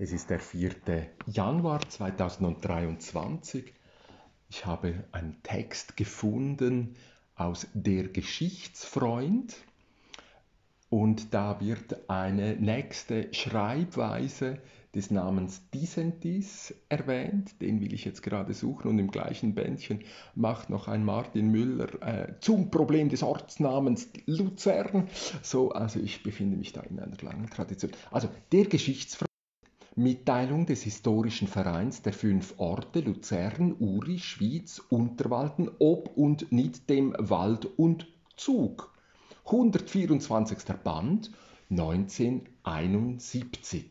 Es ist der 4. Januar 2023. Ich habe einen Text gefunden aus Der Geschichtsfreund und da wird eine nächste Schreibweise des Namens Disentis erwähnt, den will ich jetzt gerade suchen und im gleichen Bändchen macht noch ein Martin Müller äh, zum Problem des Ortsnamens Luzern. So, also ich befinde mich da in einer langen Tradition. Also der Geschichtsfreund Mitteilung des Historischen Vereins der fünf Orte Luzern, Uri, Schwyz, Unterwalden, Ob und Nid dem Wald und Zug. 124. Band 1971.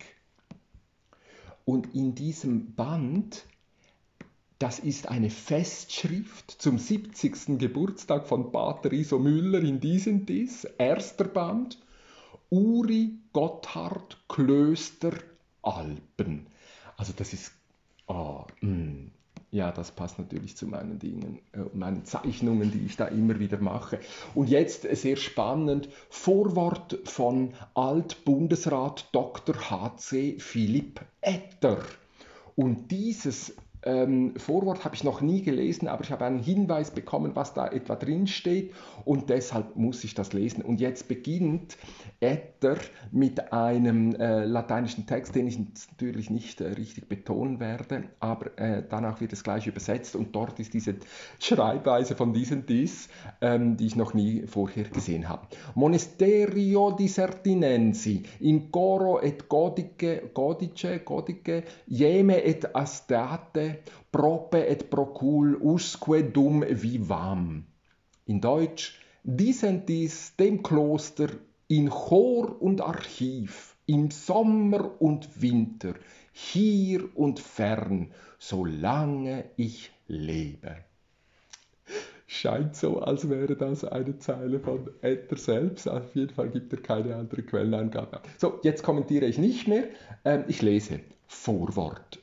Und in diesem Band, das ist eine Festschrift zum 70. Geburtstag von Pater Iso Müller in diesem Dies, erster Band, Uri Gotthard Klöster Alpen. Also das ist, oh, ja, das passt natürlich zu meinen Dingen, äh, meinen Zeichnungen, die ich da immer wieder mache. Und jetzt sehr spannend, Vorwort von Altbundesrat Dr. H.C. Philipp Etter. Und dieses ähm, Vorwort habe ich noch nie gelesen, aber ich habe einen Hinweis bekommen, was da etwa drin steht und deshalb muss ich das lesen. Und jetzt beginnt Etter mit einem äh, lateinischen Text, den ich natürlich nicht äh, richtig betonen werde, aber äh, danach wird es gleich übersetzt und dort ist diese Schreibweise von diesem Dis, ähm, die ich noch nie vorher gesehen habe. Monesterio di Sertinensi in coro et godice, godice, godice, jeme et astate, prope et procul usque dum vivam. In Deutsch, Dissentis dem Kloster in Chor und Archiv, im Sommer und Winter, hier und fern, solange ich lebe. Scheint so, als wäre das eine Zeile von Etter selbst. Auf jeden Fall gibt er keine andere Quellenangabe. So, jetzt kommentiere ich nicht mehr. Ähm, ich lese Vorwort.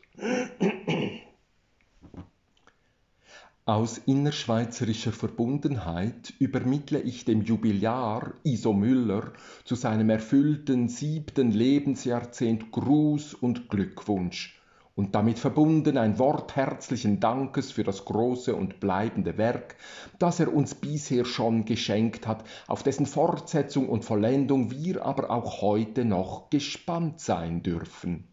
Aus innerschweizerischer Verbundenheit übermittle ich dem Jubilar Iso Müller zu seinem erfüllten siebten Lebensjahrzehnt Gruß und Glückwunsch und damit verbunden ein Wort herzlichen Dankes für das große und bleibende Werk, das er uns bisher schon geschenkt hat, auf dessen Fortsetzung und Vollendung wir aber auch heute noch gespannt sein dürfen.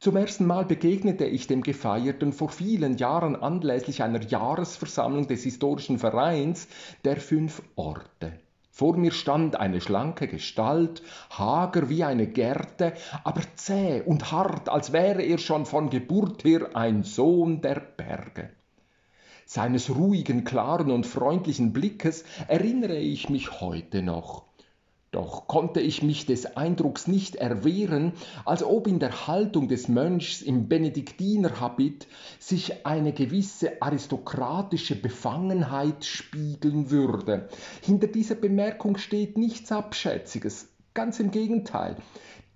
Zum ersten Mal begegnete ich dem Gefeierten vor vielen Jahren anlässlich einer Jahresversammlung des Historischen Vereins der fünf Orte. Vor mir stand eine schlanke Gestalt, hager wie eine Gerte, aber zäh und hart, als wäre er schon von Geburt her ein Sohn der Berge. Seines ruhigen, klaren und freundlichen Blickes erinnere ich mich heute noch. Doch konnte ich mich des Eindrucks nicht erwehren, als ob in der Haltung des Mönchs im Benediktinerhabit sich eine gewisse aristokratische Befangenheit spiegeln würde. Hinter dieser Bemerkung steht nichts Abschätziges, ganz im Gegenteil.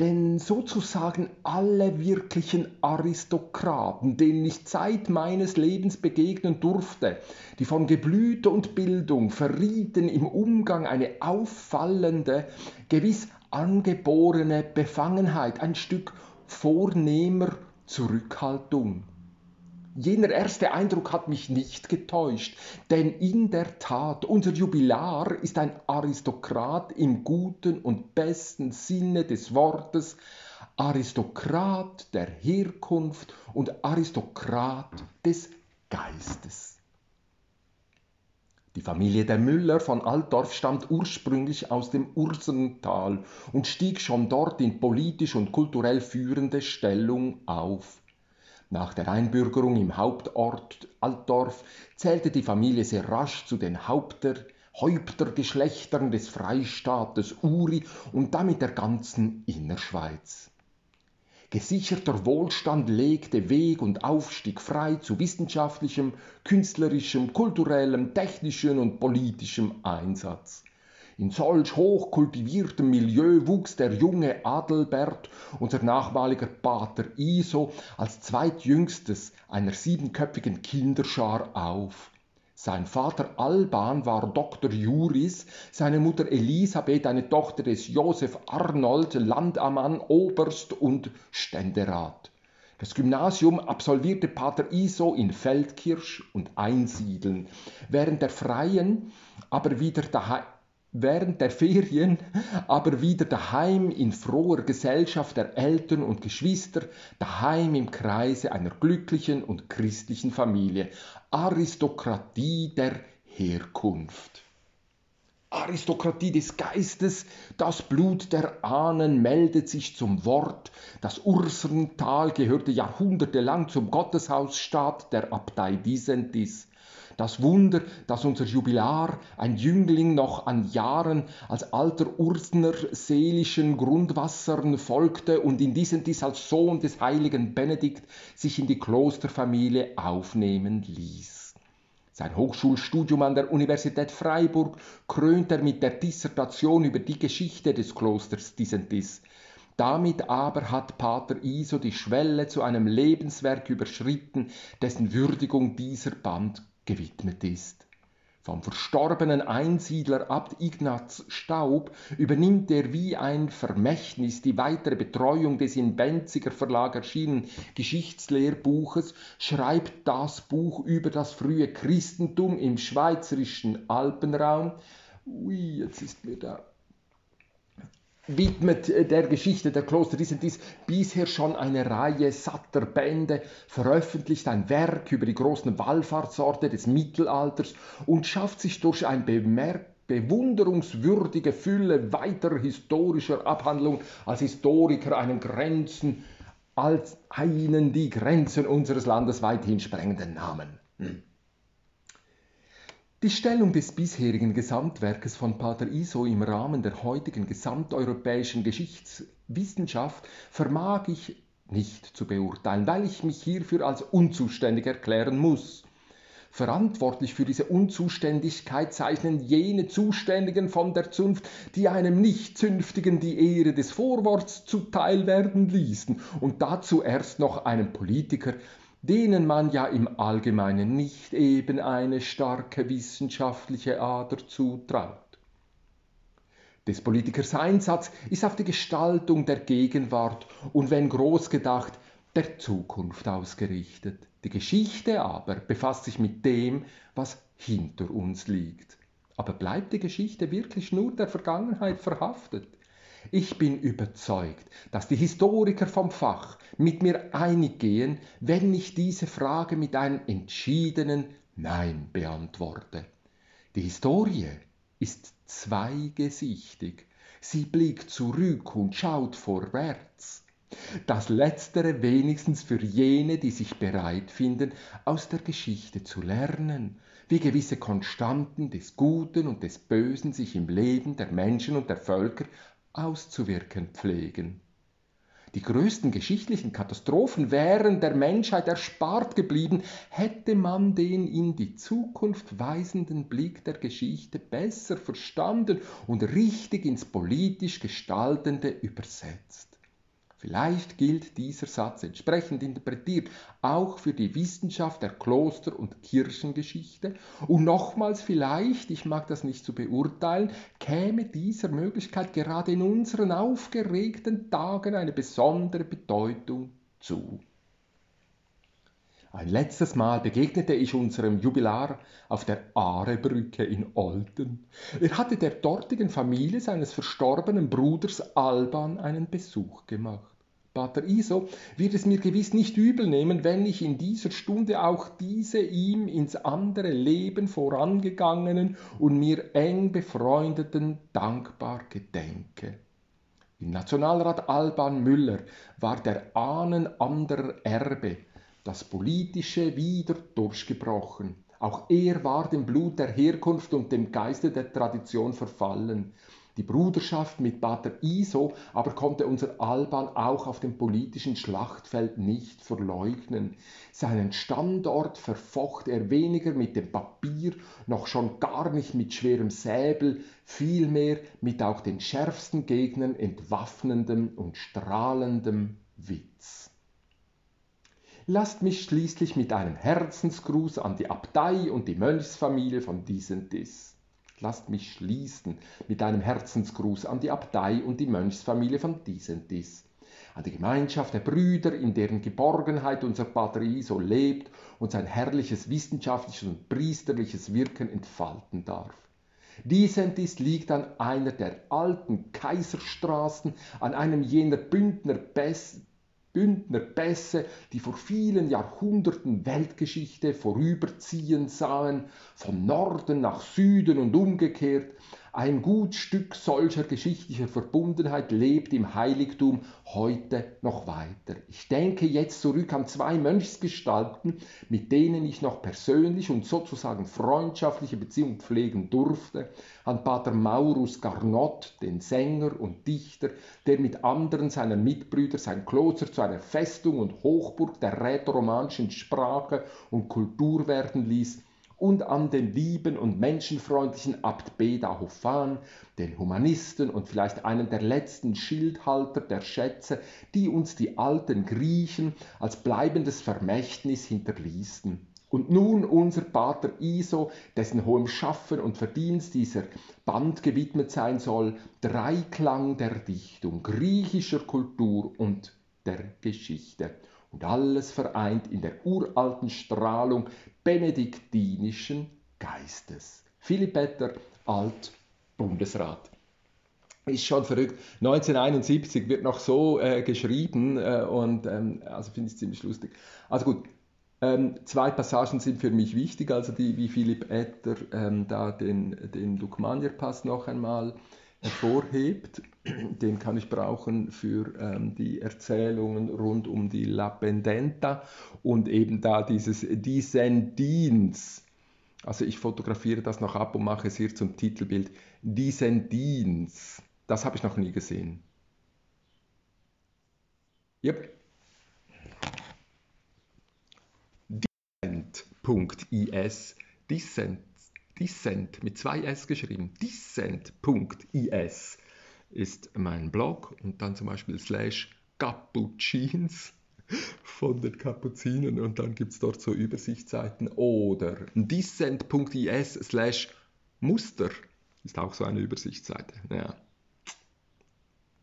Denn sozusagen alle wirklichen Aristokraten, denen ich Zeit meines Lebens begegnen durfte, die von Geblüte und Bildung verrieten im Umgang eine auffallende, gewiss angeborene Befangenheit, ein Stück vornehmer Zurückhaltung. Jener erste Eindruck hat mich nicht getäuscht, denn in der Tat, unser Jubilar ist ein Aristokrat im guten und besten Sinne des Wortes, Aristokrat der Herkunft und Aristokrat des Geistes. Die Familie der Müller von Altdorf stammt ursprünglich aus dem Ursental und stieg schon dort in politisch und kulturell führende Stellung auf. Nach der Einbürgerung im Hauptort Altdorf zählte die Familie sehr rasch zu den Haupter, Häuptergeschlechtern des Freistaates Uri und damit der ganzen Innerschweiz. Gesicherter Wohlstand legte Weg und Aufstieg frei zu wissenschaftlichem, künstlerischem, kulturellem, technischem und politischem Einsatz. In solch hochkultiviertem Milieu wuchs der junge Adelbert, unser nachmaliger Pater Iso, als zweitjüngstes einer siebenköpfigen Kinderschar auf. Sein Vater Alban war Dr. Juris, seine Mutter Elisabeth eine Tochter des Josef Arnold, Landammann, Oberst und Ständerat. Das Gymnasium absolvierte Pater Iso in Feldkirch und Einsiedeln. Während der Freien aber wieder daheim während der Ferien aber wieder daheim in froher Gesellschaft der Eltern und Geschwister, daheim im Kreise einer glücklichen und christlichen Familie. Aristokratie der Herkunft. Aristokratie des Geistes, das Blut der Ahnen meldet sich zum Wort. Das Ursental gehörte jahrhundertelang zum Gotteshausstaat der Abtei Disentis. Das Wunder, dass unser Jubilar, ein Jüngling noch an Jahren, als alter Ursner seelischen Grundwassern folgte und in diesem dies als Sohn des heiligen Benedikt sich in die Klosterfamilie aufnehmen ließ. Sein Hochschulstudium an der Universität Freiburg krönt er mit der Dissertation über die Geschichte des Klosters Disentis. Damit aber hat Pater Iso die Schwelle zu einem Lebenswerk überschritten, dessen Würdigung dieser Band gewidmet ist. Vom verstorbenen Einsiedler Abt Ignaz Staub übernimmt er wie ein Vermächtnis die weitere Betreuung des in Benziger Verlag erschienenen Geschichtslehrbuches, schreibt das Buch über das frühe Christentum im schweizerischen Alpenraum. Ui, jetzt ist mir da widmet äh, der Geschichte der Kloster dies bisher schon eine Reihe satter Bände, veröffentlicht ein Werk über die großen Wallfahrtsorte des Mittelalters und schafft sich durch ein bemerkt bewunderungswürdige Fülle weiterer historischer Abhandlungen als Historiker einen Grenzen, als einen die Grenzen unseres Landes weithin sprengenden Namen. Hm. Die Stellung des bisherigen Gesamtwerkes von Pater Iso im Rahmen der heutigen gesamteuropäischen Geschichtswissenschaft vermag ich nicht zu beurteilen, weil ich mich hierfür als unzuständig erklären muss. Verantwortlich für diese Unzuständigkeit zeichnen jene Zuständigen von der Zunft, die einem Nichtzünftigen die Ehre des Vorworts zuteil werden ließen und dazu erst noch einem Politiker, denen man ja im Allgemeinen nicht eben eine starke wissenschaftliche Ader zutraut. Des Politikers Einsatz ist auf die Gestaltung der Gegenwart und wenn groß gedacht, der Zukunft ausgerichtet. Die Geschichte aber befasst sich mit dem, was hinter uns liegt. Aber bleibt die Geschichte wirklich nur der Vergangenheit verhaftet? Ich bin überzeugt, dass die Historiker vom Fach mit mir einig gehen, wenn ich diese Frage mit einem entschiedenen Nein beantworte. Die Historie ist zweigesichtig. Sie blickt zurück und schaut vorwärts. Das letztere wenigstens für jene, die sich bereit finden, aus der Geschichte zu lernen, wie gewisse Konstanten des Guten und des Bösen sich im Leben der Menschen und der Völker auszuwirken pflegen. Die größten geschichtlichen Katastrophen wären der Menschheit erspart geblieben, hätte man den in die Zukunft weisenden Blick der Geschichte besser verstanden und richtig ins politisch Gestaltende übersetzt. Vielleicht gilt dieser Satz entsprechend interpretiert auch für die Wissenschaft der Kloster- und Kirchengeschichte. Und nochmals vielleicht, ich mag das nicht zu beurteilen, käme dieser Möglichkeit gerade in unseren aufgeregten Tagen eine besondere Bedeutung zu. Ein letztes Mal begegnete ich unserem Jubilar auf der Aarebrücke in Olten. Er hatte der dortigen Familie seines verstorbenen Bruders Alban einen Besuch gemacht. Pater Iso wird es mir gewiss nicht übel nehmen, wenn ich in dieser Stunde auch diese ihm ins andere Leben vorangegangenen und mir eng befreundeten dankbar gedenke. Im Nationalrat Alban Müller war der Ahnen anderer Erbe, das Politische wieder durchgebrochen. Auch er war dem Blut der Herkunft und dem Geiste der Tradition verfallen. Die Bruderschaft mit Pater Iso aber konnte unser Alban auch auf dem politischen Schlachtfeld nicht verleugnen. Seinen Standort verfocht er weniger mit dem Papier, noch schon gar nicht mit schwerem Säbel, vielmehr mit auch den schärfsten Gegnern entwaffnendem und strahlendem Witz. Lasst mich schließlich mit einem Herzensgruß an die Abtei und die Mönchsfamilie von Disentis. Lasst mich schließen mit einem Herzensgruß an die Abtei und die Mönchsfamilie von Disentis an die Gemeinschaft der Brüder, in deren Geborgenheit unser Pater Iso lebt und sein herrliches wissenschaftliches und priesterliches Wirken entfalten darf. Disentis liegt an einer der alten Kaiserstraßen, an einem jener Bündner Bündner Bässe, die vor vielen Jahrhunderten Weltgeschichte vorüberziehen sahen, von Norden nach Süden und umgekehrt, ein gut Stück solcher geschichtlicher Verbundenheit lebt im Heiligtum heute noch weiter. Ich denke jetzt zurück an zwei Mönchsgestalten, mit denen ich noch persönlich und sozusagen freundschaftliche Beziehungen pflegen durfte, an Pater Maurus Garnot, den Sänger und Dichter, der mit anderen seiner Mitbrüder sein Kloster zu einer Festung und Hochburg der rätoromanischen Sprache und Kultur werden ließ, und an den lieben und menschenfreundlichen Abt Beda Hofan, den Humanisten und vielleicht einen der letzten Schildhalter der Schätze, die uns die alten Griechen als bleibendes Vermächtnis hinterließen. Und nun unser Pater Iso, dessen hohem Schaffen und Verdienst dieser Band gewidmet sein soll, Dreiklang der Dichtung, griechischer Kultur und der Geschichte und alles vereint in der uralten Strahlung benediktinischen Geistes. Philipp Petter, Alt-Bundesrat. Ist schon verrückt. 1971 wird noch so äh, geschrieben äh, und ähm, also finde ich ziemlich lustig. Also gut, ähm, zwei Passagen sind für mich wichtig, also die, wie Philipp Etter ähm, da den, den Lukmanierpass noch einmal hervorhebt. Den kann ich brauchen für ähm, die Erzählungen rund um die La Pendenta und eben da dieses Dissendiens. Also ich fotografiere das noch ab und mache es hier zum Titelbild. Dissendiens. Das habe ich noch nie gesehen. Yep. Dissent.is. Dissent Dissent mit zwei S geschrieben, dissent.is ist mein Blog und dann zum Beispiel slash Cappuccins von den Kapuzinen und dann gibt es dort so Übersichtsseiten oder dissent.is slash Muster ist auch so eine Übersichtsseite. Ja.